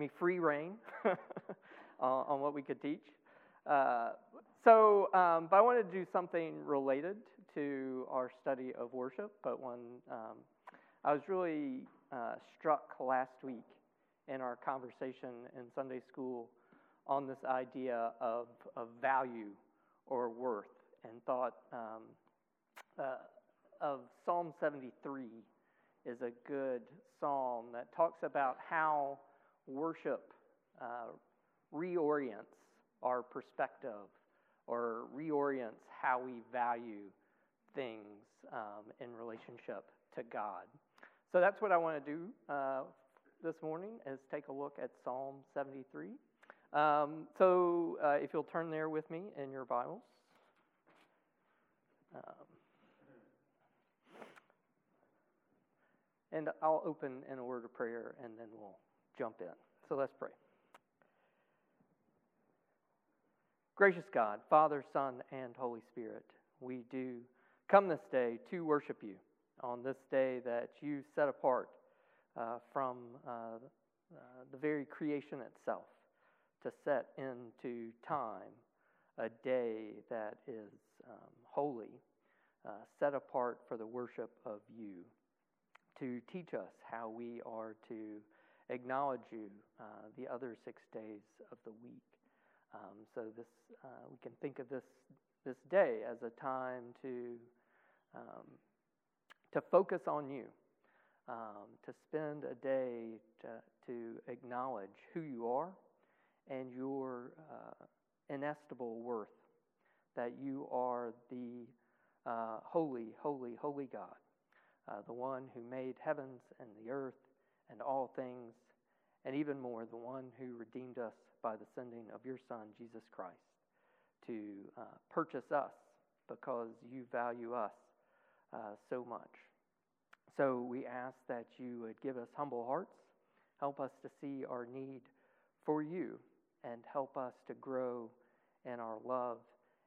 me free reign on, on what we could teach. Uh, so, um, but I wanted to do something related to our study of worship. But when um, I was really uh, struck last week in our conversation in Sunday school on this idea of, of value or worth, and thought um, uh, of Psalm 73 is a good psalm that talks about how worship uh, reorients our perspective or reorients how we value things um, in relationship to God. So that's what I want to do uh, this morning is take a look at Psalm 73. Um, so uh, if you'll turn there with me in your Bibles. Um, and I'll open in a word of prayer and then we'll jump in. So let's pray. Gracious God, Father, Son, and Holy Spirit, we do come this day to worship you on this day that you set apart uh, from uh, uh, the very creation itself to set into time a day that is um, holy, uh, set apart for the worship of you, to teach us how we are to acknowledge you uh, the other six days of the week. Um, so this uh, we can think of this this day as a time to um, to focus on you, um, to spend a day to, to, acknowledge who you are and your uh, inestimable worth, that you are the uh, holy, holy, holy God, uh, the one who made heavens and the earth and all things, and even more, the one who redeemed us by the sending of your Son, Jesus Christ, to uh, purchase us because you value us uh, so much. So we ask that you would give us humble hearts, help us to see our need for you, and help us to grow in our love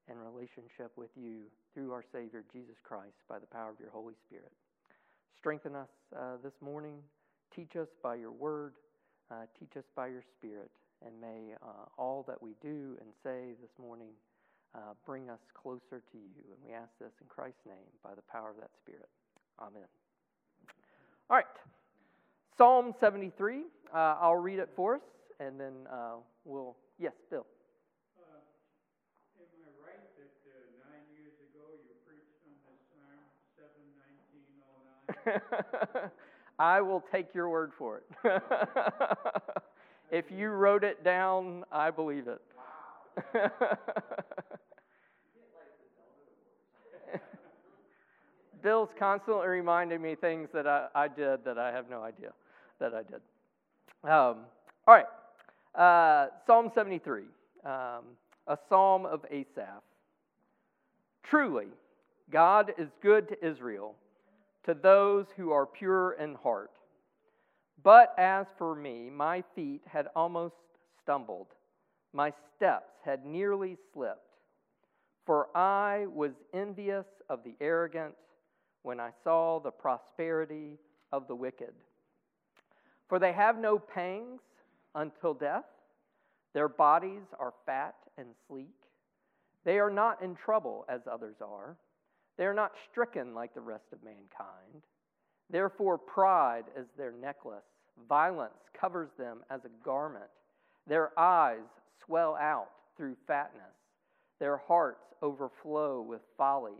and relationship with you through our Savior, Jesus Christ, by the power of your Holy Spirit. Strengthen us uh, this morning. Teach us by your word. Uh, teach us by your Spirit. And may uh, all that we do and say this morning uh, bring us closer to you. And we ask this in Christ's name by the power of that Spirit. Amen. All right. Psalm 73. Uh, I'll read it for us, and then uh, we'll. Yes, Bill. Am I right that nine years ago you preached on this Psalm 71909? I will take your word for it. if you wrote it down, I believe it. Bill's constantly reminding me things that I, I did that I have no idea that I did. Um, all right. Uh, psalm 73, um, a psalm of Asaph. Truly, God is good to Israel, to those who are pure in heart. But as for me, my feet had almost stumbled, my steps had nearly slipped. For I was envious of the arrogant when I saw the prosperity of the wicked. For they have no pangs until death, their bodies are fat and sleek. They are not in trouble as others are, they are not stricken like the rest of mankind. Therefore, pride is their necklace, violence covers them as a garment. Their eyes swell out through fatness, their hearts overflow with follies.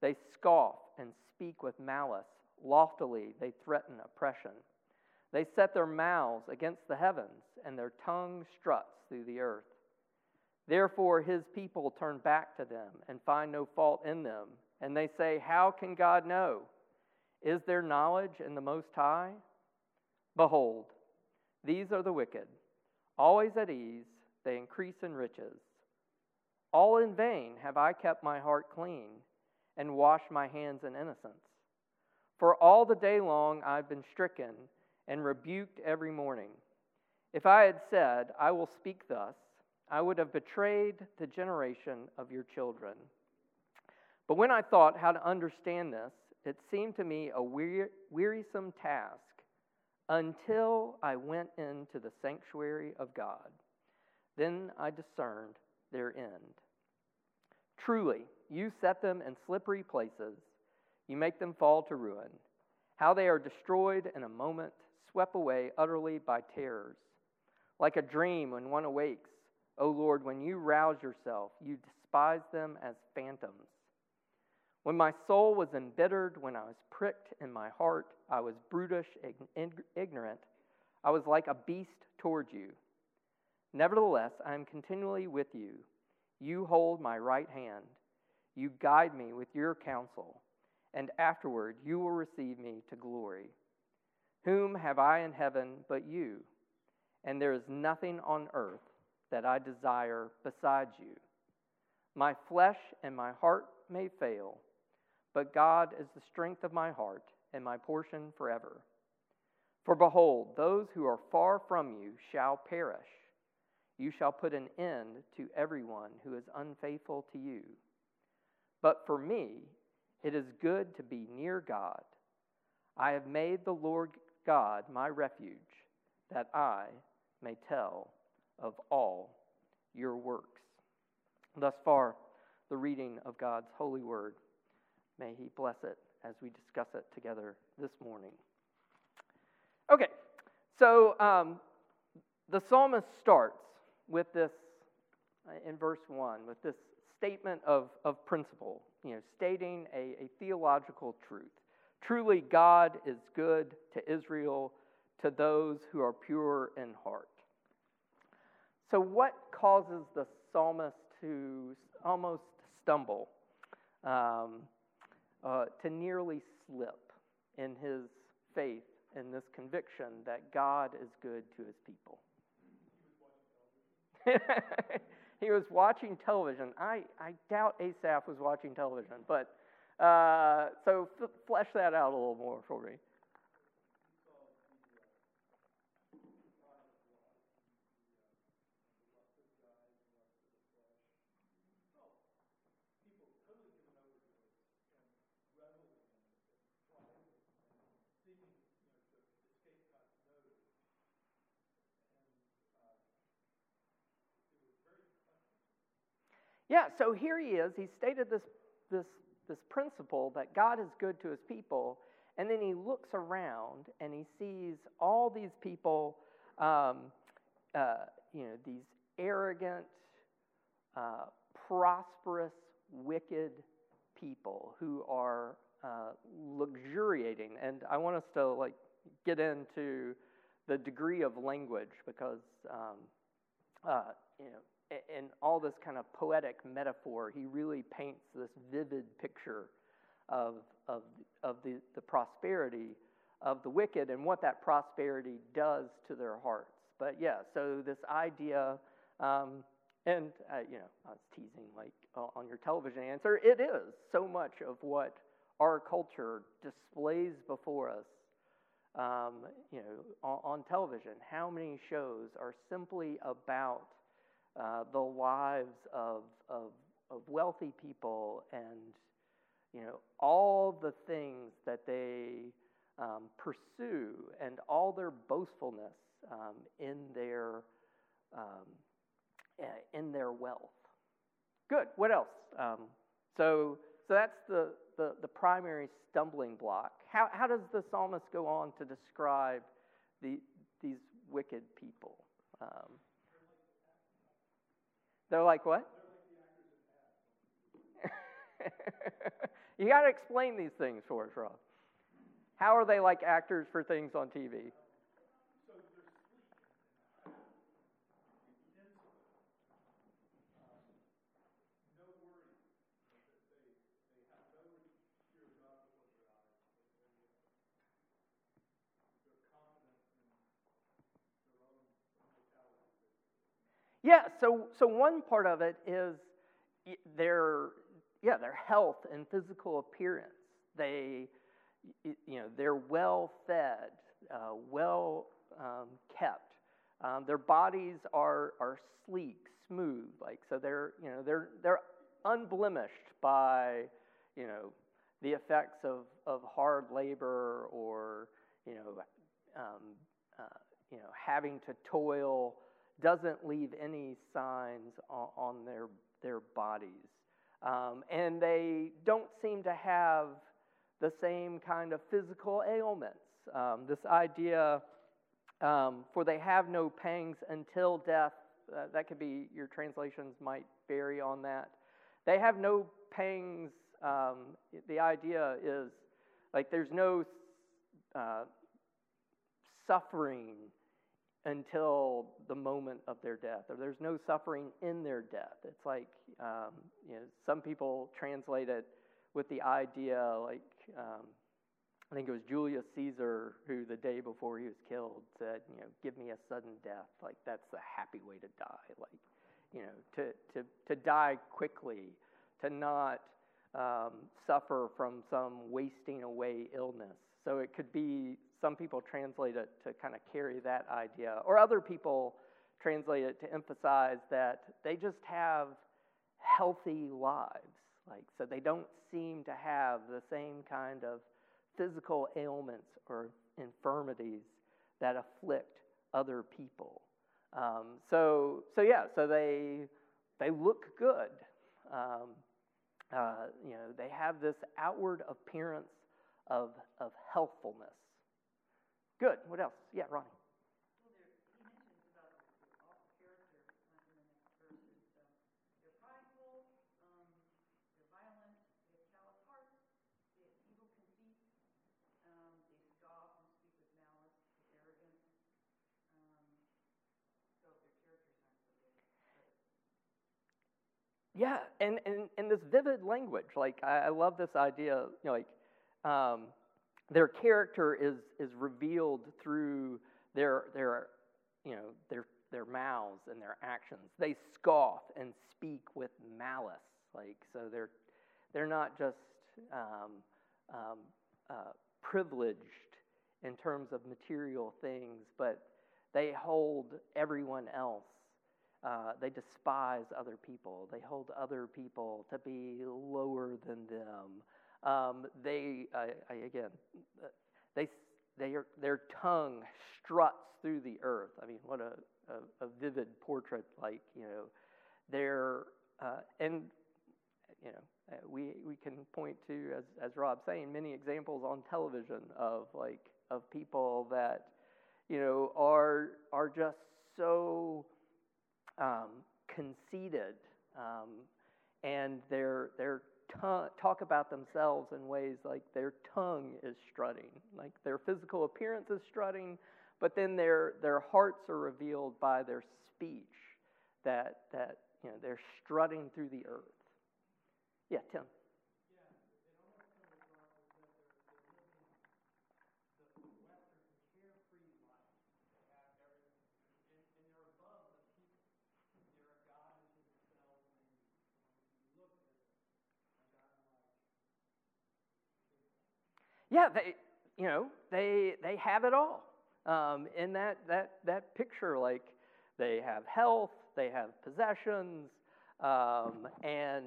They scoff and speak with malice. Loftily, they threaten oppression. They set their mouths against the heavens, and their tongue struts through the earth. Therefore, his people turn back to them and find no fault in them. And they say, How can God know? Is there knowledge in the Most High? Behold, these are the wicked, always at ease, they increase in riches. All in vain have I kept my heart clean and washed my hands in innocence. For all the day long I've been stricken and rebuked every morning. If I had said, I will speak thus, I would have betrayed the generation of your children. But when I thought how to understand this, it seemed to me a wearisome task, until I went into the sanctuary of God. Then I discerned their end. Truly, you set them in slippery places, you make them fall to ruin. How they are destroyed in a moment, swept away utterly by terrors. Like a dream when one awakes, O Lord, when you rouse yourself, you despise them as phantoms. When my soul was embittered, when I was pricked in my heart, I was brutish, ignorant. I was like a beast toward you. Nevertheless, I am continually with you. You hold my right hand. You guide me with your counsel, and afterward you will receive me to glory. Whom have I in heaven but you? And there is nothing on earth that I desire besides you. My flesh and my heart may fail, but God is the strength of my heart and my portion forever. For behold, those who are far from you shall perish. You shall put an end to everyone who is unfaithful to you. But for me, it is good to be near God. I have made the Lord God my refuge, that I may tell of all your works. Thus far, the reading of God's holy word. May He bless it as we discuss it together this morning. Okay, so um, the psalmist starts with this, uh, in verse 1, with this statement of, of principle, you know, stating a, a theological truth. Truly, God is good to Israel, to those who are pure in heart. So, what causes the psalmist to almost stumble, um, uh, to nearly slip in his faith and this conviction that God is good to his people? he was watching television. I, I doubt Asaph was watching television, but uh, so f- flesh that out a little more for me. Yeah, so here he is. He stated this, this, this principle that God is good to his people, and then he looks around and he sees all these people, um, uh, you know, these arrogant, uh, prosperous, wicked people who are uh, luxuriating. And I want us to like get into the degree of language because um, uh, you know in all this kind of poetic metaphor, he really paints this vivid picture of, of, of the, the prosperity of the wicked and what that prosperity does to their hearts. But yeah, so this idea, um, and uh, you know, I was teasing like on your television answer, it is so much of what our culture displays before us. Um, you know, on, on television, how many shows are simply about uh, the lives of, of, of wealthy people and you know all the things that they um, pursue and all their boastfulness um, in their um, eh, in their wealth. Good. What else? Um, so so that's the, the, the primary stumbling block. How how does the psalmist go on to describe the these wicked people? Um, they're like what? you got to explain these things for us, Rob. How are they like actors for things on TV? Yeah, so, so one part of it is their, yeah, their health and physical appearance. They, you know, they're well fed, uh, well um, kept. Um, their bodies are, are sleek, smooth, like so they're, you know, they're, they're unblemished by, you know, the effects of, of hard labor or, you know, um, uh, you know, having to toil doesn't leave any signs on, their, their bodies. Um, and they don't seem to have the same kind of physical ailments. Um, this idea, um, for they have no pangs until death, uh, that could be, your translations might vary on that. They have no pangs. Um, the idea is like there's no uh, suffering until the moment of their death, or there's no suffering in their death. It's like um, you know, some people translate it with the idea, like um, I think it was Julius Caesar who, the day before he was killed, said, you know, give me a sudden death. Like that's the happy way to die. Like, you know, to to to die quickly, to not um, suffer from some wasting away illness. So it could be some people translate it to kind of carry that idea, or other people translate it to emphasize that they just have healthy lives. Like, so they don't seem to have the same kind of physical ailments or infirmities that afflict other people. Um, so, so yeah, so they they look good. Um, uh, you know, they have this outward appearance of of healthfulness. Good. What else? Yeah, Ronnie. Yeah, and, and, and this vivid language, like I, I love this idea, you know, like um, their character is, is revealed through their, their, you know, their, their mouths and their actions. They scoff and speak with malice, like so they're, they're not just um, um, uh, privileged in terms of material things, but they hold everyone else uh, they despise other people. They hold other people to be lower than them. Um, they, uh, I, again, they, they are, their tongue struts through the earth. I mean, what a, a, a vivid portrait, like, you know, they're, uh, and, you know, uh, we, we can point to, as, as Rob's saying, many examples on television of, like, of people that, you know, are, are just so um, conceited, um, and their their tongue, talk about themselves in ways like their tongue is strutting, like their physical appearance is strutting, but then their their hearts are revealed by their speech, that that you know they're strutting through the earth. Yeah, Tim. Yeah, they, you know, they, they have it all um, in that, that, that picture. Like they have health, they have possessions, um, and,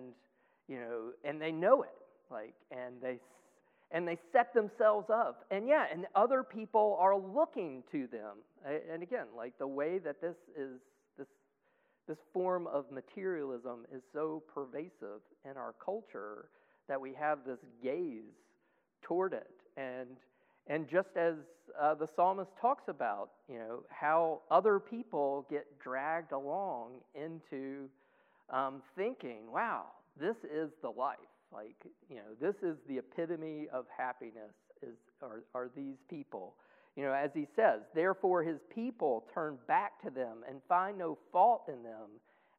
you know, and they know it. Like, and they, and they set themselves up. And yeah, and other people are looking to them. And again, like the way that this is, this, this form of materialism is so pervasive in our culture that we have this gaze toward it. And, and just as uh, the psalmist talks about, you know, how other people get dragged along into um, thinking, wow, this is the life. Like, you know, this is the epitome of happiness is, are, are these people. You know, as he says, therefore his people turn back to them and find no fault in them.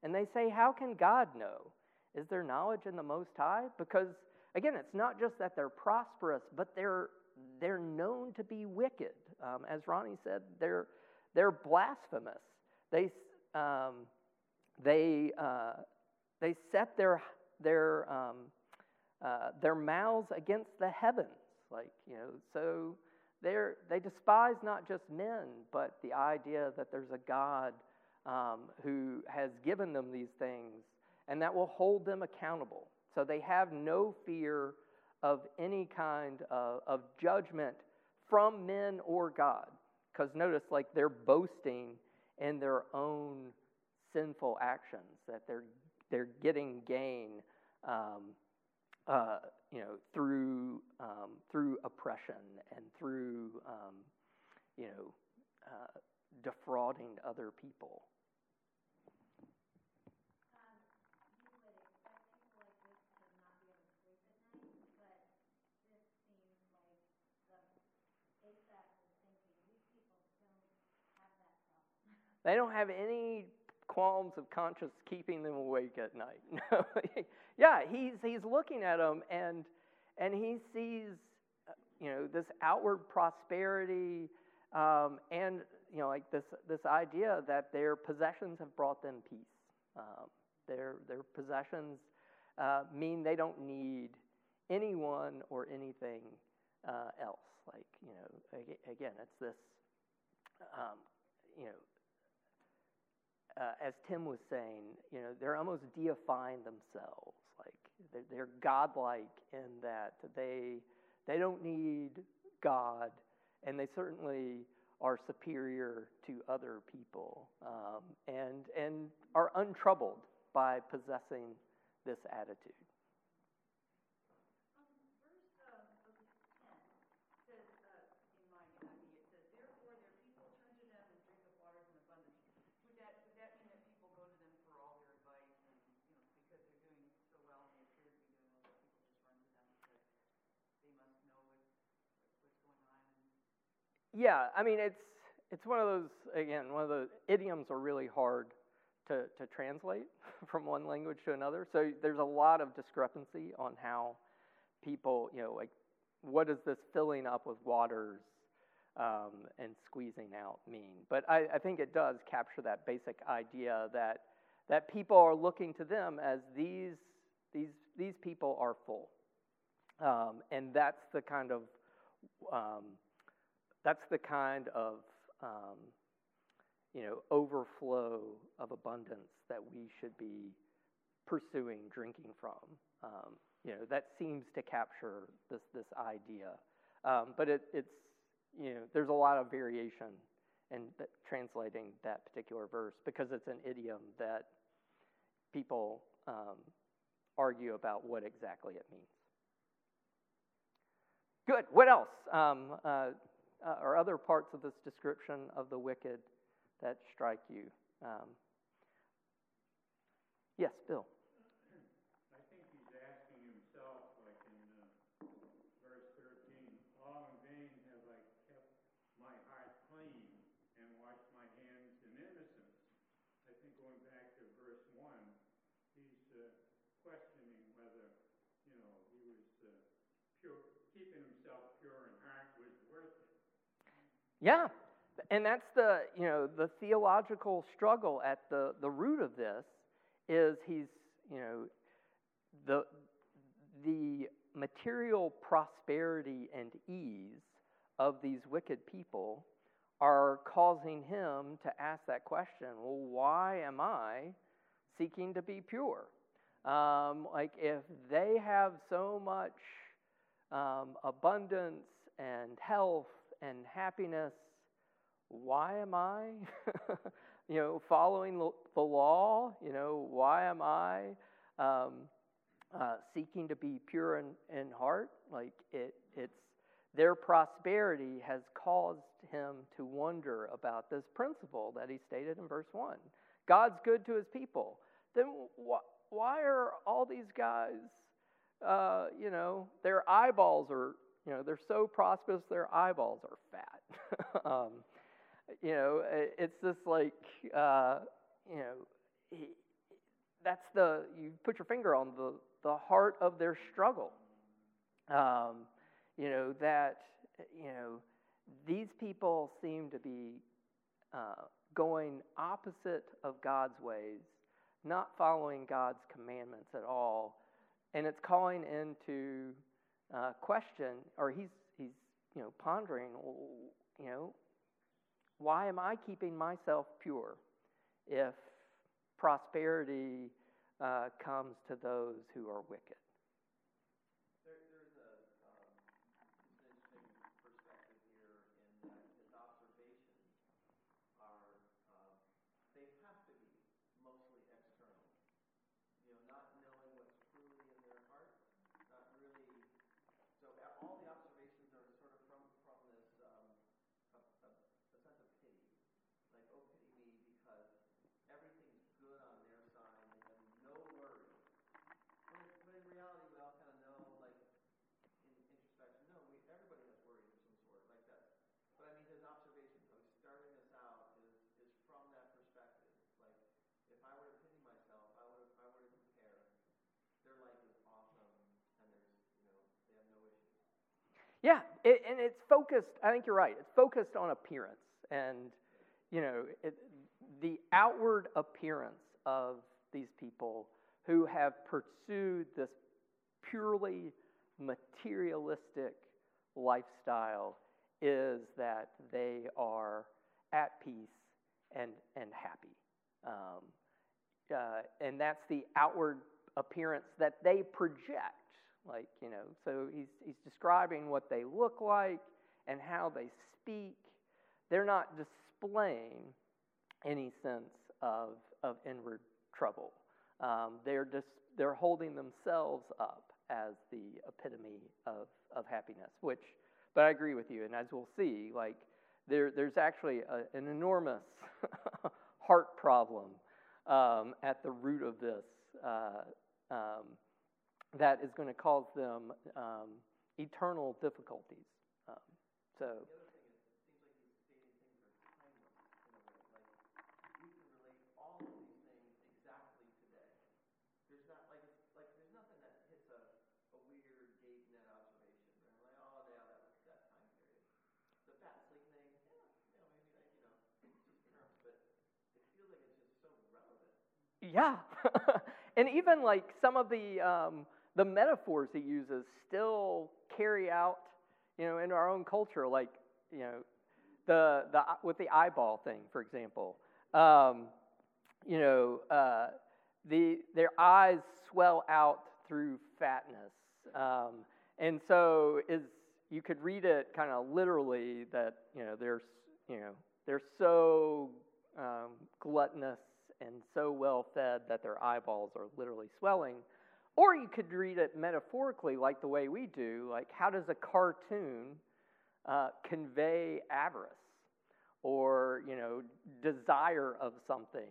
And they say, How can God know? Is there knowledge in the Most High? Because Again, it's not just that they're prosperous, but they're, they're known to be wicked. Um, as Ronnie said, they're, they're blasphemous. They, um, they, uh, they set their, their, um, uh, their mouths against the heavens. Like, you know, so they're, they despise not just men, but the idea that there's a God um, who has given them these things and that will hold them accountable. So they have no fear of any kind of, of judgment from men or God. Because notice, like they're boasting in their own sinful actions, that they're they're getting gain, um, uh, you know, through um, through oppression and through um, you know uh, defrauding other people. They don't have any qualms of conscience keeping them awake at night. yeah, he's he's looking at them and and he sees uh, you know this outward prosperity um, and you know like this this idea that their possessions have brought them peace. Um, their their possessions uh, mean they don't need anyone or anything uh, else. Like you know again, it's this um, you know uh, as Tim was saying, you know, they're almost deifying themselves. Like they're, they're godlike in that they they don't need God, and they certainly are superior to other people, um, and and are untroubled by possessing this attitude. Yeah, I mean it's it's one of those again one of the idioms are really hard to to translate from one language to another. So there's a lot of discrepancy on how people you know like what does this filling up with waters um, and squeezing out mean? But I, I think it does capture that basic idea that that people are looking to them as these these these people are full, um, and that's the kind of um, that's the kind of um, you know overflow of abundance that we should be pursuing drinking from. Um, you know that seems to capture this this idea, um, but it, it's you know there's a lot of variation in translating that particular verse because it's an idiom that people um, argue about what exactly it means. Good. What else? Um, uh, uh, or other parts of this description of the wicked that strike you? Um, yes, Bill. I think he's asking himself, like in uh, verse 13, all in vain have I kept my heart clean and washed my hands in innocence. I think going back to verse 1, he's uh, questioning whether, you know, he was uh, pure, keeping himself pure in heart was worth it. Yeah. And that's the, you know, the theological struggle at the, the root of this is he's, you know, the, the material prosperity and ease of these wicked people are causing him to ask that question well, why am I seeking to be pure? Um, like, if they have so much um, abundance and health and happiness. Why am I, you know, following the law? You know, why am I um, uh, seeking to be pure in, in heart? Like it, it's their prosperity has caused him to wonder about this principle that he stated in verse one. God's good to his people. Then wh- why are all these guys? Uh, you know, their eyeballs are you know, they're so prosperous, their eyeballs are fat. um, you know, it's just like, uh, you know, that's the, you put your finger on the, the heart of their struggle. Um, you know, that, you know, these people seem to be uh, going opposite of God's ways, not following God's commandments at all. And it's calling into uh, question, or he's he's you know pondering, you know, why am I keeping myself pure if prosperity uh, comes to those who are wicked? there's a um, interesting perspective here in that his observation all the observations are sort of from from this um, a, a, a sense of pity, like oh pity me because everything's good on their side and they have no worries. But, but in reality, we all kind of know, like in introspection, no, we everybody has worries of some sort, like that. But I mean, his observation, so he's starting this out is is from that perspective. Like if I were to pity myself, I would if I were to compare, their life is awesome and there's you know they have no issues. Yeah, it, and it's focused. I think you're right. It's focused on appearance, and you know, it, the outward appearance of these people who have pursued this purely materialistic lifestyle is that they are at peace and and happy, um, uh, and that's the outward appearance that they project like, you know, so he's, he's describing what they look like and how they speak. They're not displaying any sense of, of inward trouble. Um, they're, just, they're holding themselves up as the epitome of, of happiness, which, but I agree with you. And as we'll see, like, there, there's actually a, an enormous heart problem um, at the root of this. Uh, um, that is going to cause them um, eternal difficulties. Um, so. The other thing is, it seems like he's stating things are timeless in a way. Like you can relate all of these things exactly today. There's not like it's like there's nothing that hits a, a weird date in that observation. Right? Like yeah, that was that time period. The fat sleek thing, yeah, you know maybe like you know just terms, but it feels like it's just so relevant. Yeah, and even like some of the um, the metaphors he uses still carry out, you know, in our own culture, like, you know, the, the, with the eyeball thing, for example. Um, you know, uh, the, their eyes swell out through fatness. Um, and so is, you could read it kind of literally that, you know, they're, you know, they're so um, gluttonous and so well fed that their eyeballs are literally swelling. Or you could read it metaphorically, like the way we do, like how does a cartoon uh, convey avarice or, you know, desire of something?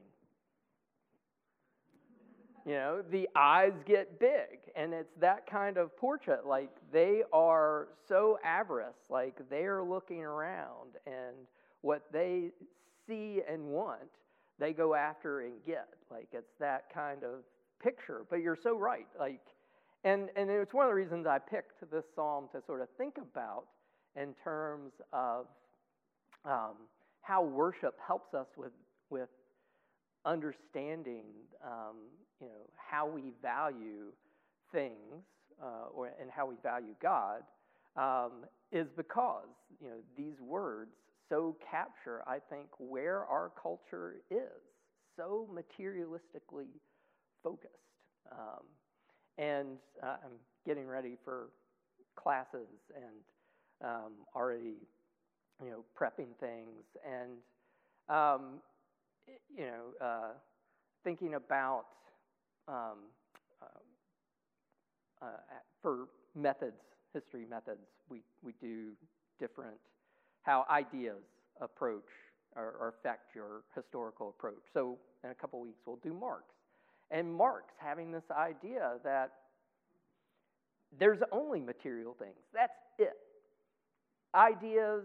You know, the eyes get big, and it's that kind of portrait. Like they are so avarice, like they're looking around, and what they see and want, they go after and get. Like it's that kind of picture. But you're so right. Like, and, and it's one of the reasons I picked this psalm to sort of think about in terms of um, how worship helps us with, with understanding, um, you know, how we value things uh, or, and how we value God um, is because, you know, these words so capture, I think, where our culture is so materialistically focused. Um, and uh, I'm getting ready for classes and um, already, you know, prepping things and, um, you know, uh, thinking about um, uh, uh, for methods, history methods. We we do different how ideas approach or, affect your historical approach. So in a couple weeks we'll do Marx and Marx having this idea that there's only material things. That's it. Ideas,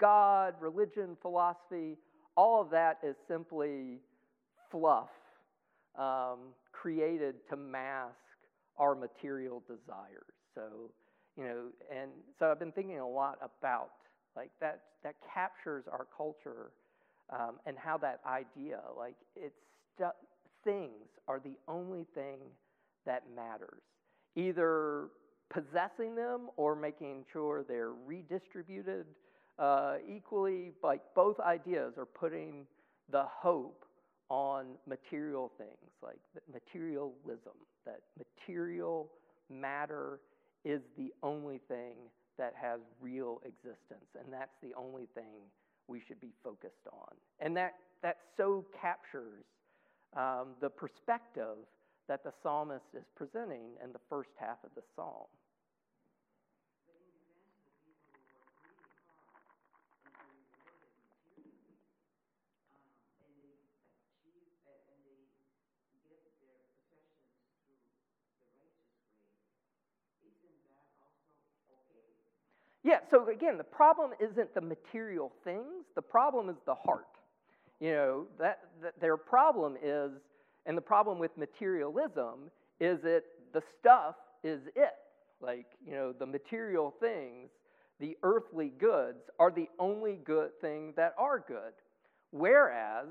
God, religion, philosophy, all of that is simply fluff um, created to mask our material desires. So, you know, and so I've been thinking a lot about like that. That captures our culture um, and how that idea, like it's things are the only thing that matters. Either possessing them or making sure they're redistributed uh, equally. Like both ideas are putting the hope on material things, like materialism, that material matter is the only thing that has real existence, and that's the only thing we should be focused on. And that, that so captures um, the perspective that the psalmist is presenting in the first half of the psalm. Yeah, so again, the problem isn't the material things, the problem is the heart. You know, that, that their problem is, and the problem with materialism is that the stuff is it. Like, you know, the material things, the earthly goods, are the only good thing that are good. Whereas,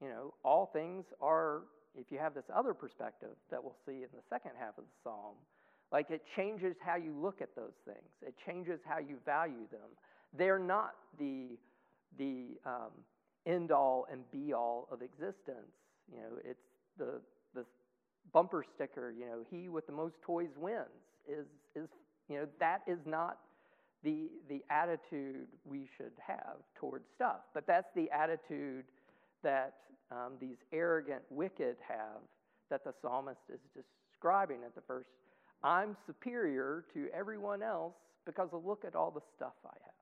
you know, all things are, if you have this other perspective that we'll see in the second half of the psalm, like it changes how you look at those things. It changes how you value them. They're not the the um, end all and be all of existence. You know, it's the the bumper sticker. You know, he with the most toys wins. Is is you know that is not the the attitude we should have towards stuff. But that's the attitude that um, these arrogant wicked have that the psalmist is describing at the first I'm superior to everyone else because look at all the stuff I have.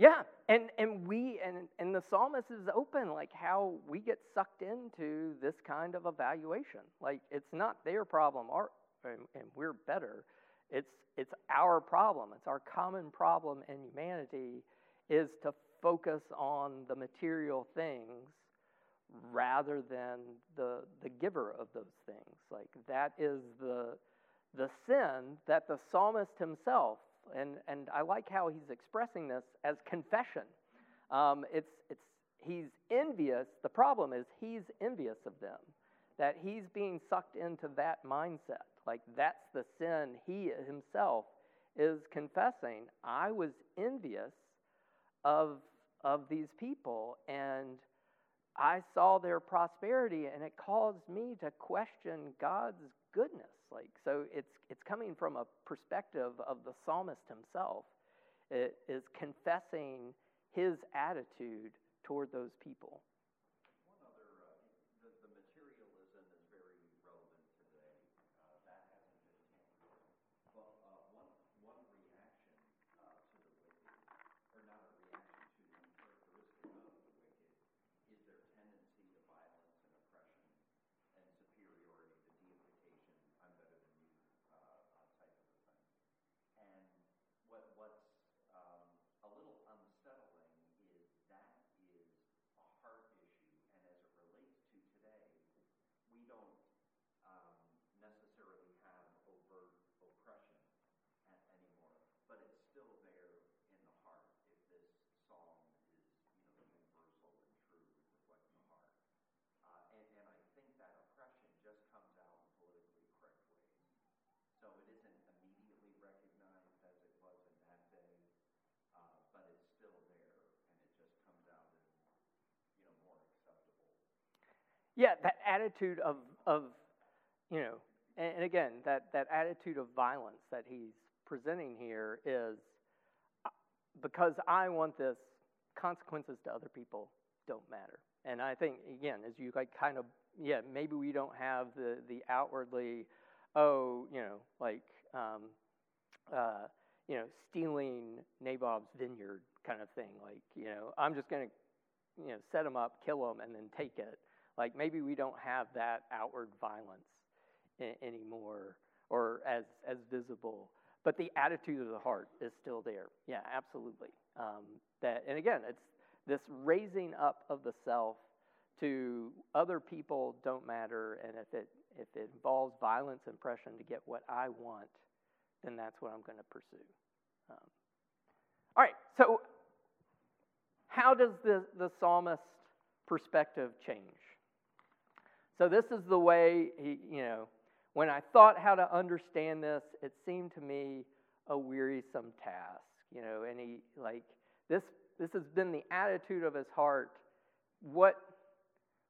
Yeah, and and we and and the psalmist is open like how we get sucked into this kind of evaluation. Like it's not their problem, our and, and we're better. It's it's our problem. It's our common problem in humanity is to focus on the material things rather than the the giver of those things. Like that is the the sin that the psalmist himself and, and I like how he's expressing this as confession. Um, it's, it's, he's envious. The problem is he's envious of them, that he's being sucked into that mindset. Like that's the sin he himself is confessing. I was envious of, of these people, and I saw their prosperity, and it caused me to question God's goodness. Like so, it's it's coming from a perspective of the psalmist himself. It is confessing his attitude toward those people. Yeah, that attitude of, of you know, and, and again, that, that attitude of violence that he's presenting here is uh, because I want this, consequences to other people don't matter. And I think, again, as you like kind of, yeah, maybe we don't have the, the outwardly, oh, you know, like, um, uh, you know, stealing Naboth's vineyard kind of thing. Like, you know, I'm just going to, you know, set him up, kill him, and then take it. Like maybe we don't have that outward violence I- anymore or as, as visible. But the attitude of the heart is still there. Yeah, absolutely. Um, that, and again, it's this raising up of the self to other people don't matter, and if it if it involves violence and oppression to get what I want, then that's what I'm going to pursue. Um, all right, so how does the, the psalmist perspective change? So this is the way he, you know, when I thought how to understand this, it seemed to me a wearisome task, you know, and he like this this has been the attitude of his heart. What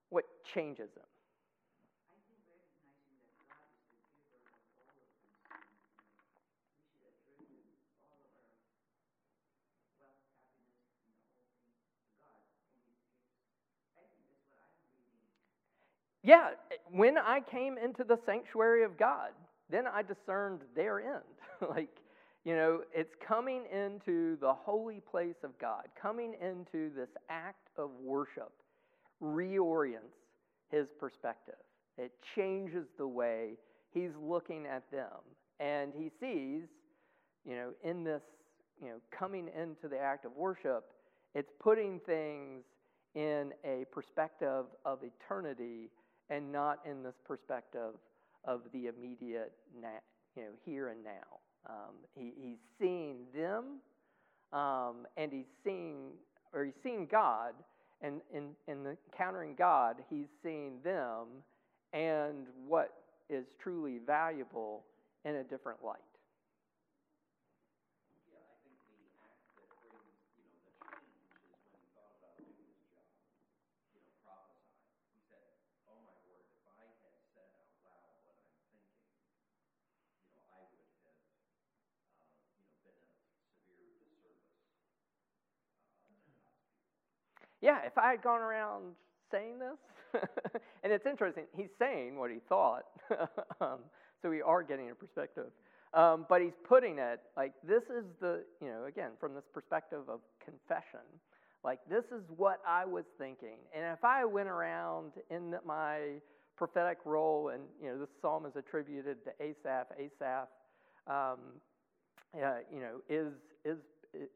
what changes him? Yeah, when I came into the sanctuary of God, then I discerned their end. like, you know, it's coming into the holy place of God, coming into this act of worship reorients his perspective. It changes the way he's looking at them. And he sees, you know, in this, you know, coming into the act of worship, it's putting things in a perspective of eternity and not in this perspective of the immediate, you know, here and now. Um, he, he's seeing them, um, and he's seeing, or he's seeing God, and in, in encountering God, he's seeing them and what is truly valuable in a different light. Yeah, if I had gone around saying this, and it's interesting, he's saying what he thought, um, so we are getting a perspective. Um, but he's putting it like this is the, you know, again, from this perspective of confession, like this is what I was thinking. And if I went around in my prophetic role, and, you know, this psalm is attributed to Asaph, Asaph, um, uh, you know, is, is,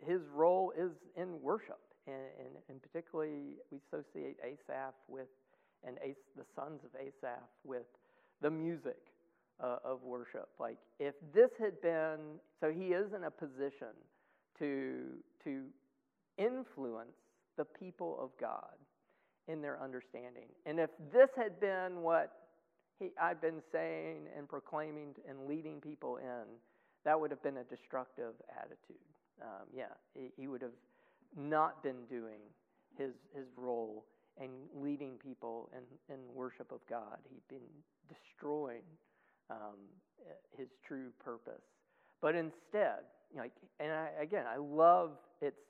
his role is in worship and, and, and particularly we associate Asaph with, and As, the sons of Asaph with the music uh, of worship. Like if this had been, so he is in a position to to influence the people of God in their understanding. And if this had been what he, I've been saying and proclaiming and leading people in, that would have been a destructive attitude. Um, yeah, he, he would have not been doing his, his role and leading people in, in worship of God. He'd been destroying um, his true purpose. But instead, like, and I, again, I love it's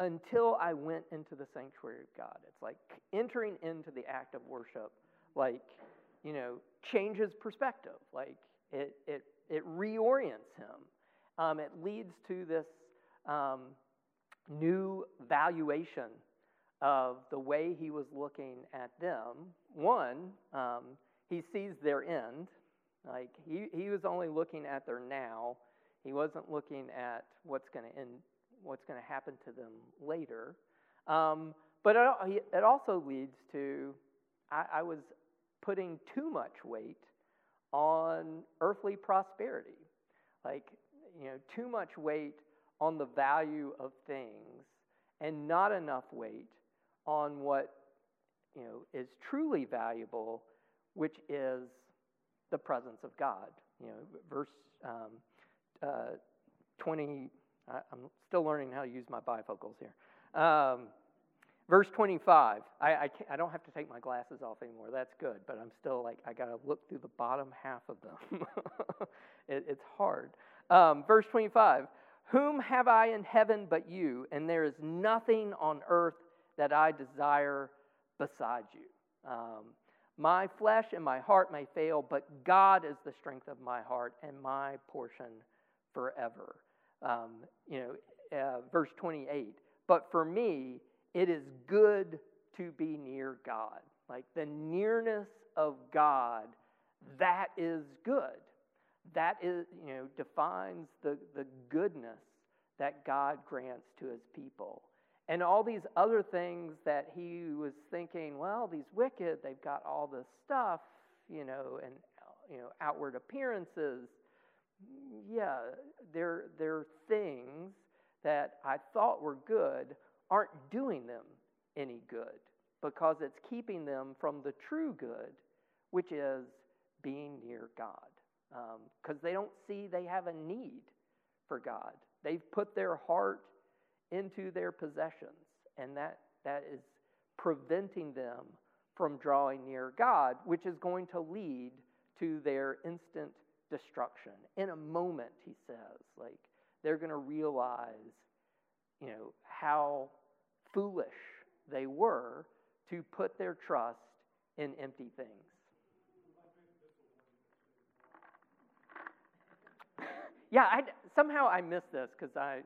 until I went into the sanctuary of God. It's like entering into the act of worship, like, you know, changes perspective. Like, it, it, it reorients him. Um, it leads to this um, new valuation of the way he was looking at them. One, um, he sees their end. Like he, he was only looking at their now. He wasn't looking at what's going to end, what's going to happen to them later. Um, but it, it, also leads to I, I was putting too much weight on earthly prosperity, like you know, too much weight on the value of things and not enough weight on what you know is truly valuable, which is the presence of God. You know, verse um, uh, 20. I, am still learning how to use my bifocals here. Um, verse 25. I, I, I, don't have to take my glasses off anymore. That's good, but I'm still like I got to look through the bottom half of them. it, it's hard. Um, verse 25. Whom have I in heaven but you? And there is nothing on earth that I desire beside you. Um, my flesh and my heart may fail, but God is the strength of my heart and my portion forever. Um, you know, uh, verse 28. But for me, it is good to be near God. Like the nearness of God, that is good that is, you know, defines the, the goodness that God grants to his people. And all these other things that he was thinking, well, these wicked, they've got all this stuff, you know, and you know, outward appearances. Yeah, they're, they're things that I thought were good aren't doing them any good because it's keeping them from the true good, which is being near God because um, they don't see they have a need for God. They've put their heart into their possessions, and that, that is preventing them from drawing near God, which is going to lead to their instant destruction. In a moment, he says, like they're going to realize, you know, how foolish they were to put their trust in empty things. Yeah, I, somehow I missed this because I,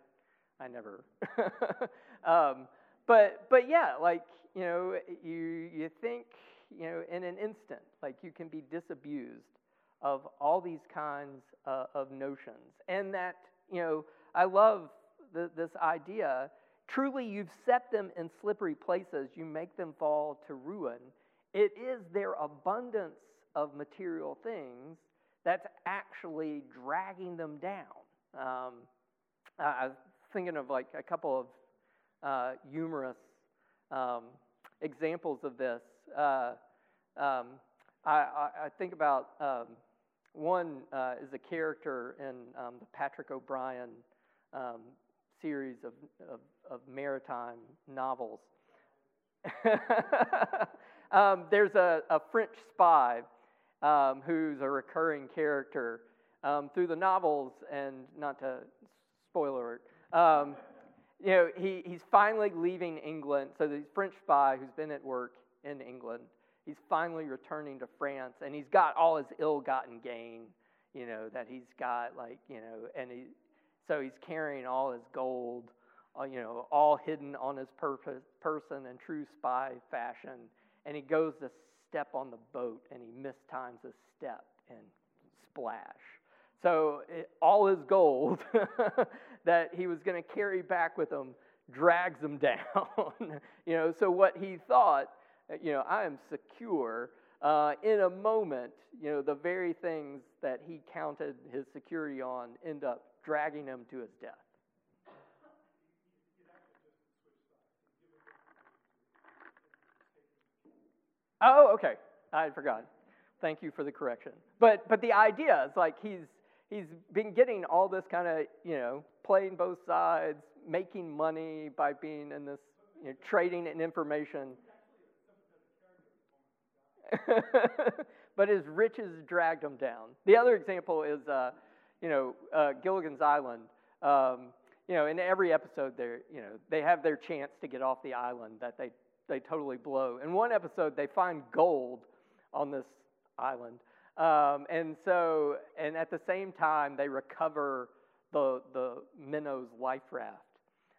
I never. um, but but yeah, like you know, you you think you know in an instant, like you can be disabused of all these kinds uh, of notions, and that you know, I love the, this idea. Truly, you've set them in slippery places. You make them fall to ruin. It is their abundance of material things that's actually dragging them down. Um, I was thinking of like a couple of uh, humorous um, examples of this. Uh, um, I, I, think about um, one uh, is a character in um, the Patrick O'Brian um, series of, of, of, maritime novels. There's a, a, French spy Um, who's a recurring character um, through the novels, and not to spoiler alert um, you know, he, he's finally leaving England. So the French spy who's been at work in England, he's finally returning to France, and he's got all his ill-gotten gain, you know, that he's got, like, you know, and he, so he's carrying all his gold, uh, you know, all hidden on his purpose, person in true spy fashion, and he goes to step on the boat, and he mistimes a step and splash. So it, all his gold that he was going to carry back with him drags him down. you know, so what he thought, you know, I am secure. Uh, in a moment, you know, the very things that he counted his security on end up dragging him to his death. Oh, okay. I forgot. Thank you for the correction. But but the idea is like he's he's been getting all this kind of, you know, playing both sides, making money by being in this, you know, trading in information. but his riches dragged him down. The other example is, uh, you know, uh, Gilligan's Island. Um, you know, in every episode, they you know they have their chance to get off the island that they they totally blow. In one episode, they find gold on this island, um, and so, and at the same time, they recover the, the minnow's life raft.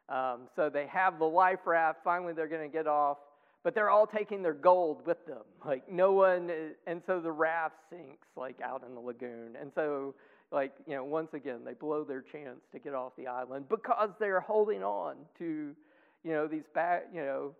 Um, so they have the life raft. Finally, they're going to get off, but they're all taking their gold with them. Like no one, and so the raft sinks like out in the lagoon. And so, like you know, once again, they blow their chance to get off the island because they're holding on to, you know, these back, you know,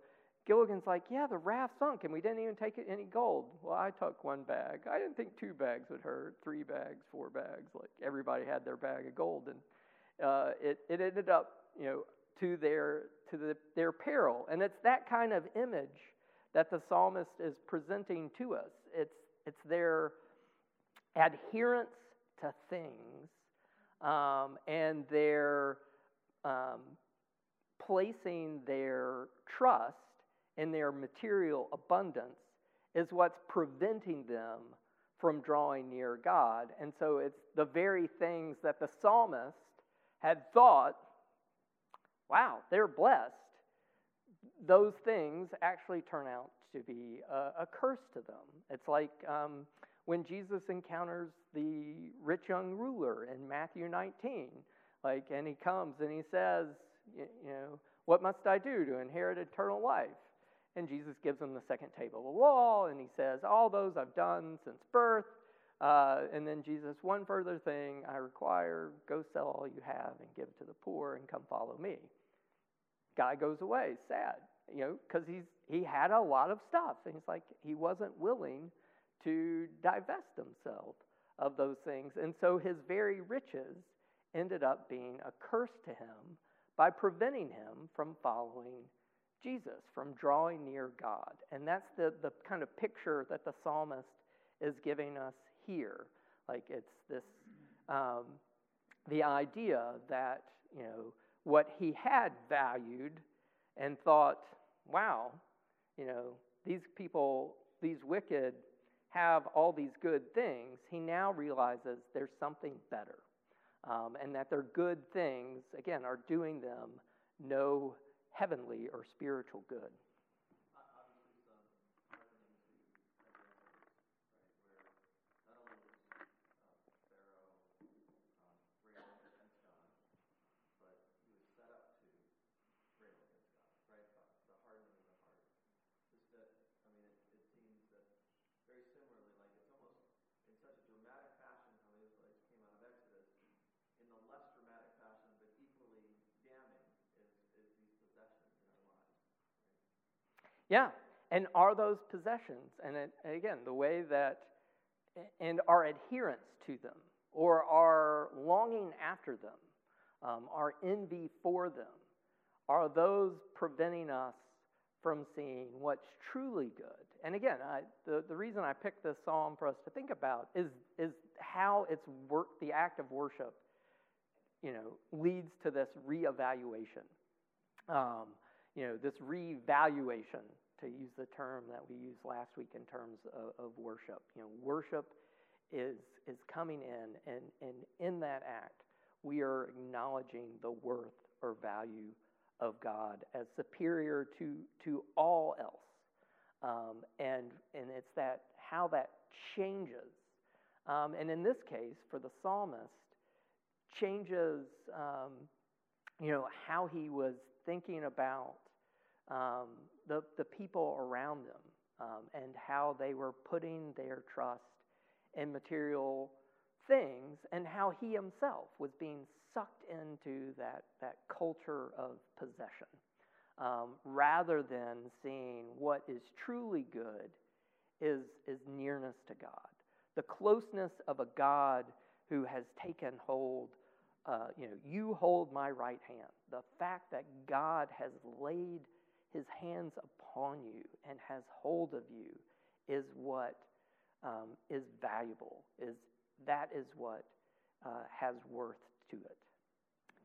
Gilligan's like, yeah, the raft sunk and we didn't even take any gold. Well, I took one bag. I didn't think two bags would hurt. Three bags, four bags. Like everybody had their bag of gold, and uh, it it ended up, you know, to their to the, their peril. And it's that kind of image that the psalmist is presenting to us. It's it's their adherence to things um, and their um, placing their trust in their material abundance is what's preventing them from drawing near God. And so it's the very things that the psalmist had thought, wow, they're blessed. Those things actually turn out to be a, a curse to them. It's like um, when Jesus encounters the rich young ruler in Matthew 19. Like, and he comes and he says, you know, what must I do to inherit eternal life? And Jesus gives him the second table of the law, and he says, All those I've done since birth. Uh, and then Jesus, one further thing I require go sell all you have and give to the poor and come follow me. Guy goes away, sad, you know, because he's he had a lot of stuff, and he's like he wasn't willing to divest himself of those things, and so his very riches ended up being a curse to him by preventing him from following Jesus, from drawing near God. And that's the, the kind of picture that the psalmist is giving us here. Like it's this, um, the idea that, you know, what he had valued and thought, wow, you know, these people, these wicked, have all these good things, he now realizes there's something better. Um, and that their good things, again, are doing them no heavenly or spiritual good. Yeah, and are those possessions, and again, the way that, and our adherence to them, or our longing after them, um, our envy for them, are those preventing us from seeing what's truly good? And again, I, the, the reason I picked this psalm for us to think about is, is how it's work, the act of worship, you know, leads to this reevaluation. Um, you know, this revaluation, to use the term that we used last week in terms of, of worship. You know, worship is, is coming in, and, and in that act, we are acknowledging the worth or value of God as superior to, to all else. Um, and, and it's that how that changes. Um, and in this case, for the psalmist, changes um, you know, how he was thinking about um, the, the people around them um, and how they were putting their trust in material things and how he himself was being sucked into that, that culture of possession um, rather than seeing what is truly good is, is nearness to God. The closeness of a God who has taken hold. Uh, you know, you hold my right hand. The fact that God has laid his hands upon you and has hold of you is what um, is valuable. Is that is what uh, has worth to it.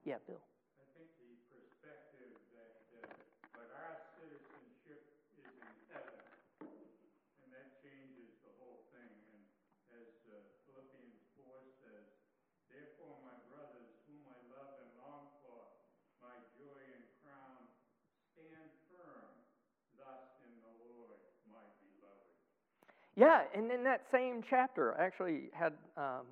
Yeah, Bill. I think the perspective that, uh, but our citizenship is in heaven, and that changes the whole thing. And as uh, Philippians 4 says, Therefore, my brothers, whom I love and long for, my joy and crown, stand firm thus in the Lord, my beloved. Yeah, and in that same chapter, I actually had um,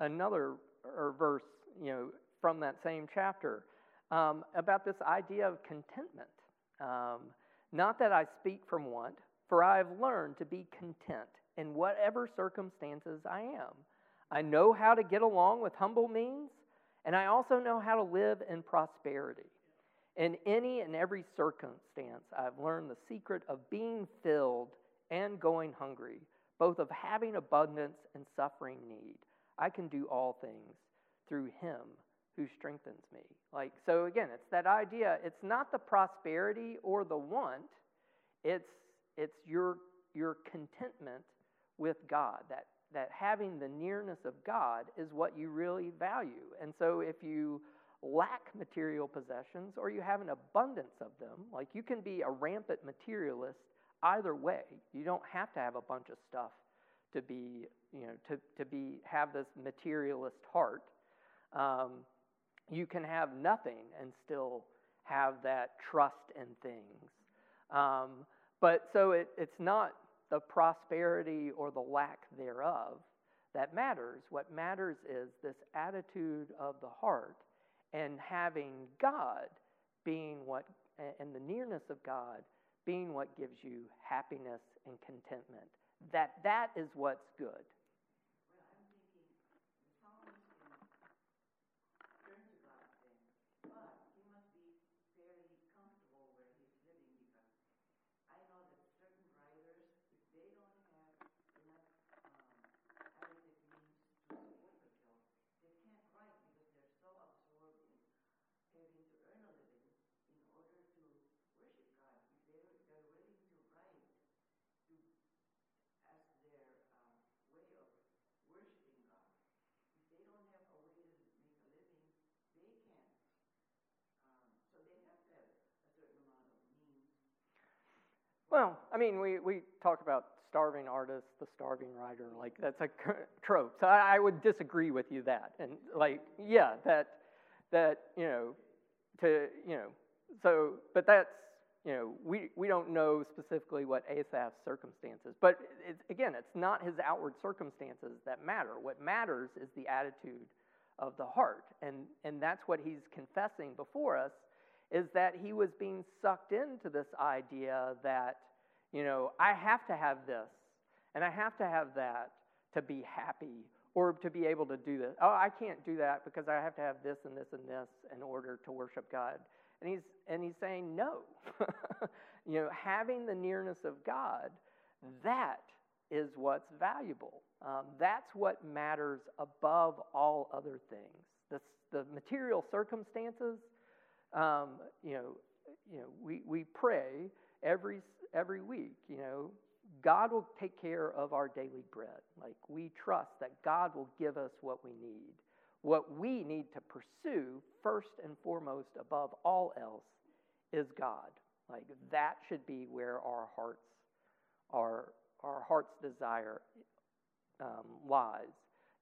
another or verse, you know, from that same chapter um, about this idea of contentment. Um, not that I speak from want, for I have learned to be content in whatever circumstances I am. I know how to get along with humble means, and I also know how to live in prosperity. In any and every circumstance, I've learned the secret of being filled and going hungry, both of having abundance and suffering need. I can do all things through him who strengthens me. Like so again, it's that idea, it's not the prosperity or the want, it's it's your your contentment with God. That that having the nearness of God is what you really value. And so if you lack material possessions or you have an abundance of them, like you can be a rampant materialist either way. You don't have to have a bunch of stuff to be, you know, to, to be have this materialist heart. Um, you can have nothing and still have that trust in things. Um, but so it, it's not the prosperity or the lack thereof that matters. What matters is this attitude of the heart and having God being what, and the nearness of God being what gives you happiness and contentment. That that is what's good. Well, I mean, we, we talk about starving artist, the starving writer, like that's a trope. So I, I would disagree with you that, and like, yeah, that that you know, to you know, so but that's you know, we we don't know specifically what Asaph's circumstances, but it's, again, it's not his outward circumstances that matter. What matters is the attitude of the heart, and and that's what he's confessing before us is that he was being sucked into this idea that, you know, I have to have this and I have to have that to be happy or to be able to do this. Oh, I can't do that because I have to have this and this and this in order to worship God. And he's and he's saying no. you know, having the nearness of God, that is what's valuable. Um, that's what matters above all other things. The, the material circumstances, um, you know, you know, we, we pray every every week. You know, God will take care of our daily bread. Like we trust that God will give us what we need. What we need to pursue first and foremost, above all else, is God. Like that should be where our hearts, our our heart's desire um, lies,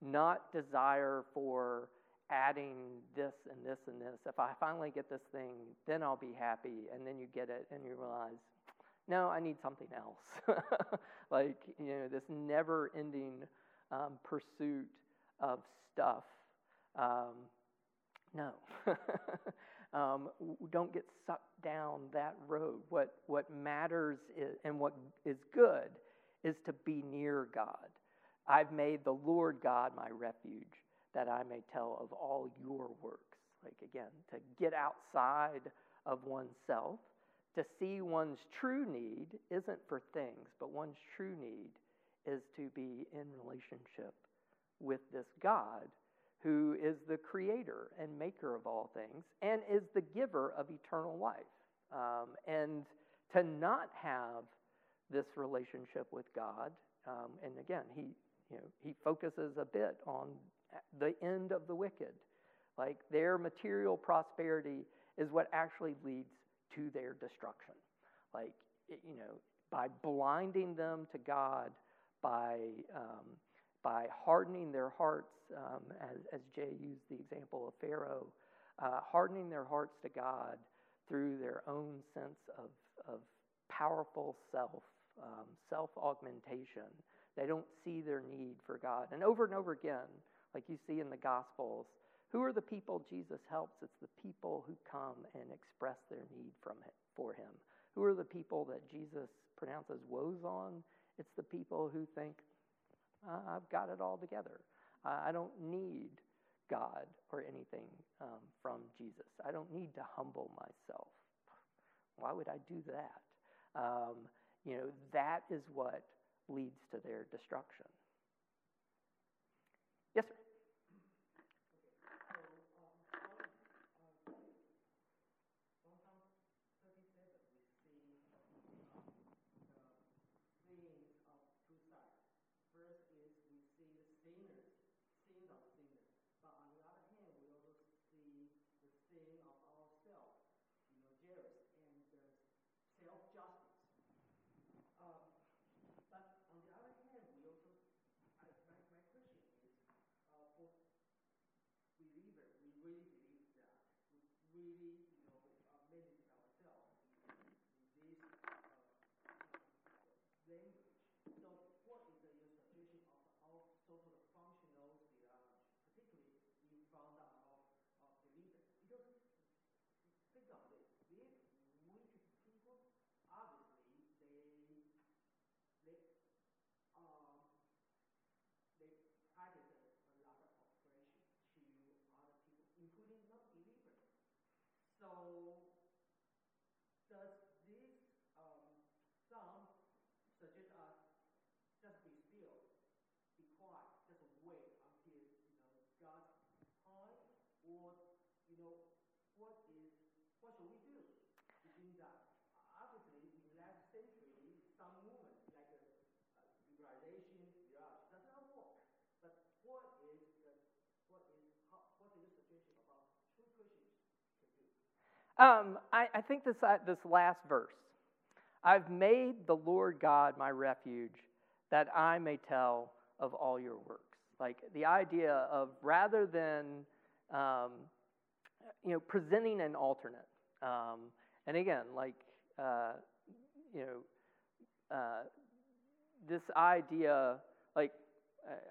not desire for adding this and this and this. If I finally get this thing, then I'll be happy. And then you get it and you realize, no, I need something else. like, you know, this never ending um, pursuit of stuff. Um, no. um, don't get sucked down that road. What, what matters is, and what is good is to be near God. I've made the Lord God my refuge that I may tell of all your works. Like, again, to get outside of oneself, to see one's true need isn't for things, but one's true need is to be in relationship with this God who is the creator and maker of all things and is the giver of eternal life. Um, and to not have this relationship with God, um, and again, he, you know, he focuses a bit on the end of the wicked. Like their material prosperity is what actually leads to their destruction. Like, you know, by blinding them to God, by, um, by hardening their hearts, um, as, as Jay used the example of Pharaoh, uh, hardening their hearts to God through their own sense of, of powerful self, um, self augmentation. They don't see their need for God. And over and over again, like you see in the Gospels. Who are the people Jesus helps? It's the people who come and express their need from him, for him. Who are the people that Jesus pronounces woes on? It's the people who think, I've got it all together. I don't need God or anything um, from Jesus. I don't need to humble myself. Why would I do that? Um, you know, that is what leads to their destruction. Yes, sir. TV Um, I, I think this, uh, this last verse I've made the Lord God my refuge that I may tell of all your works. Like the idea of rather than, um, you know, presenting an alternate. Um, and again, like, uh, you know, uh, this idea, like,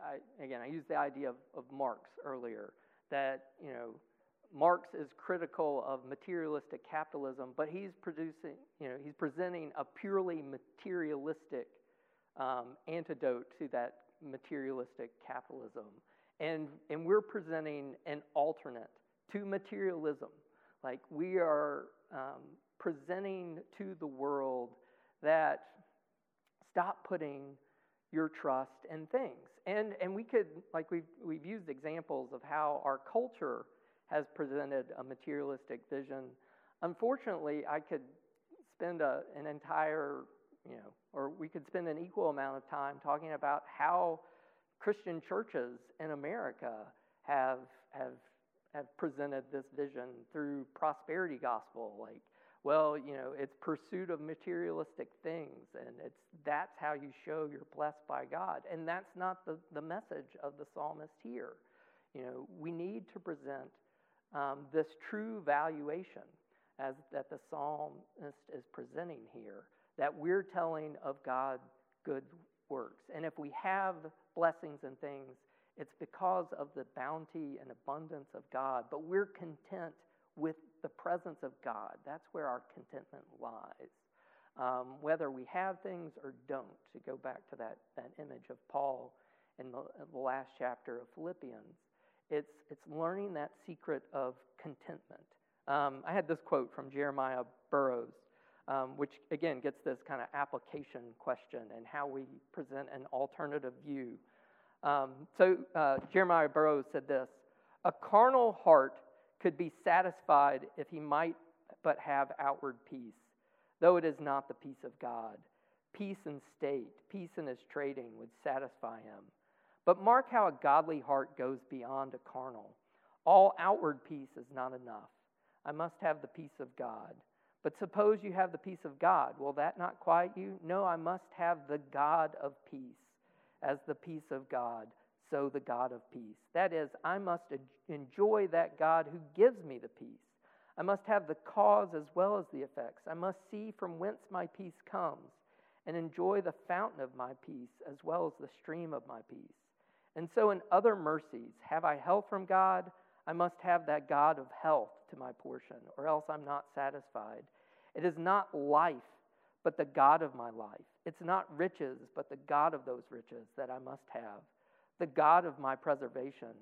I, again, I used the idea of, of Marx earlier, that, you know, Marx is critical of materialistic capitalism, but he's producing, you know, he's presenting a purely materialistic um, antidote to that materialistic capitalism. And, and we're presenting an alternate to materialism. Like we are, um, presenting to the world that stop putting your trust in things. And, and we could, like we've, we've used examples of how our culture has presented a materialistic vision. Unfortunately, I could spend a, an entire, you know, or we could spend an equal amount of time talking about how Christian churches in America have, have, have presented this vision through prosperity gospel, like well, you know, it's pursuit of materialistic things, and it's that's how you show you're blessed by God. And that's not the, the message of the psalmist here. You know, we need to present um, this true valuation as that the psalmist is presenting here, that we're telling of God's good works. And if we have blessings and things, it's because of the bounty and abundance of God, but we're content with the presence of God. That's where our contentment lies. Um, whether we have things or don't, to go back to that, that image of Paul in the, in the last chapter of Philippians, it's, it's learning that secret of contentment. Um, I had this quote from Jeremiah Burroughs, um, which again gets this kind of application question and how we present an alternative view. Um, so uh, Jeremiah Burroughs said this A carnal heart could be satisfied if he might but have outward peace, though it is not the peace of God. Peace in state, peace in his trading would satisfy him. But mark how a godly heart goes beyond a carnal. All outward peace is not enough. I must have the peace of God. But suppose you have the peace of God. Will that not quiet you? No, I must have the God of peace as the peace of God so the God of peace. That is, I must enjoy that God who gives me the peace. I must have the cause as well as the effects. I must see from whence my peace comes and enjoy the fountain of my peace as well as the stream of my peace. And so, in other mercies, have I health from God? I must have that God of health to my portion, or else I'm not satisfied. It is not life, but the God of my life. It's not riches, but the God of those riches that I must have the God of my preservation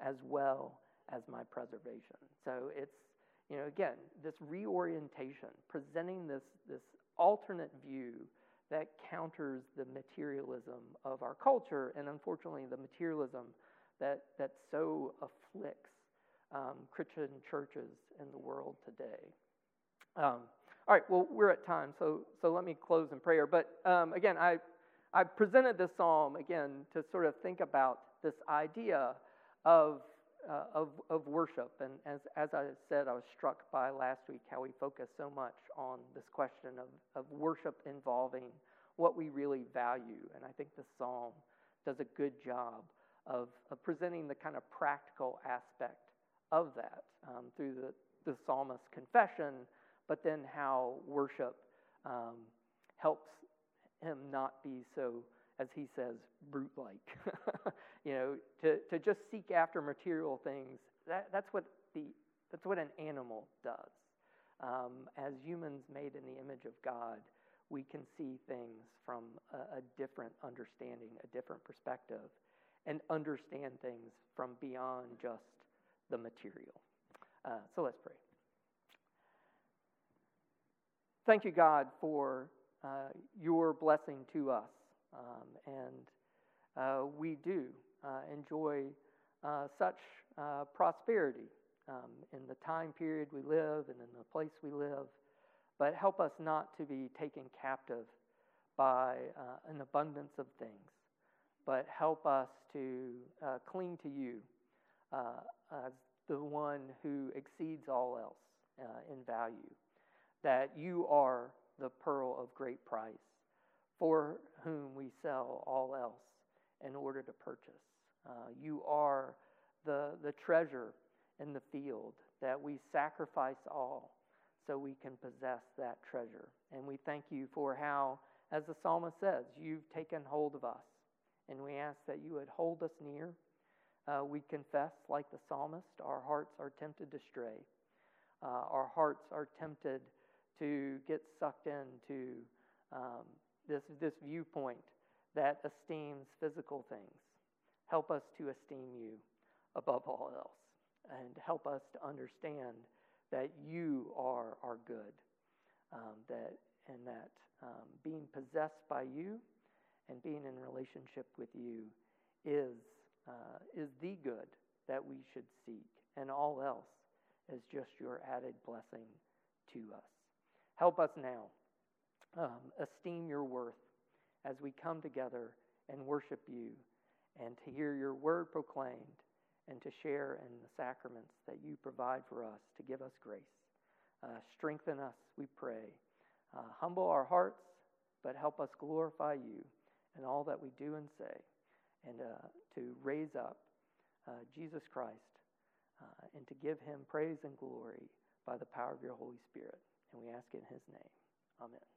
as well as my preservation. So it's, you know, again, this reorientation, presenting this, this alternate view that counters the materialism of our culture and unfortunately the materialism that, that so afflicts um, Christian churches in the world today. Um, all right, well, we're at time, so, so let me close in prayer. But um, again, I, I presented this psalm again to sort of think about this idea of, uh, of, of worship. And as, as I said, I was struck by last week how we focus so much on this question of, of worship involving what we really value. And I think the psalm does a good job of, of presenting the kind of practical aspect of that um, through the, the psalmist's confession, but then how worship um, helps him not be so, as he says, brute like. you know, to, to just seek after material things, that, that's, what the, that's what an animal does. Um, as humans made in the image of God, we can see things from a, a different understanding, a different perspective, and understand things from beyond just the material. Uh, so let's pray. Thank you, God, for uh, your blessing to us. Um, and uh, we do uh, enjoy uh, such uh, prosperity um, in the time period we live and in the place we live. But help us not to be taken captive by an abundance of things, but help us to cling to you as the one who exceeds all else in value. That you are the pearl of great price, for whom we sell all else in order to purchase. Uh, you are the, the treasure in the field that we sacrifice all so we can possess that treasure. And we thank you for how, as the psalmist says, you've taken hold of us. And we ask that you would hold us near. Uh, we confess, like the psalmist, our hearts are tempted to stray. Uh, our hearts are tempted to get sucked into um, this, this viewpoint that esteems physical things. Help us to esteem you above all else and help us to understand that you are our good. um, that and that um, being possessed by you and being in relationship with you is uh, is the good that we should seek, and all else is just your added blessing to us. Help us now um, esteem your worth as we come together and worship you and to hear your word proclaimed and to share in the sacraments that you provide for us to give us grace. Uh, strengthen us, we pray. Uh, humble our hearts, but help us glorify you in all that we do and say, and uh, to raise up uh, Jesus Christ uh, and to give him praise and glory by the power of your Holy Spirit. And we ask it in his name. Amen.